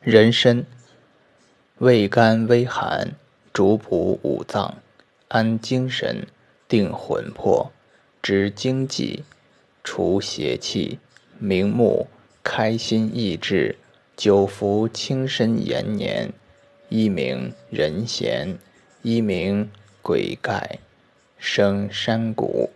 人参，味甘微寒，主补五脏，安精神，定魂魄，知惊悸，除邪气，明目，开心益智，久服轻身延年。一名人贤，一名鬼盖，生山谷。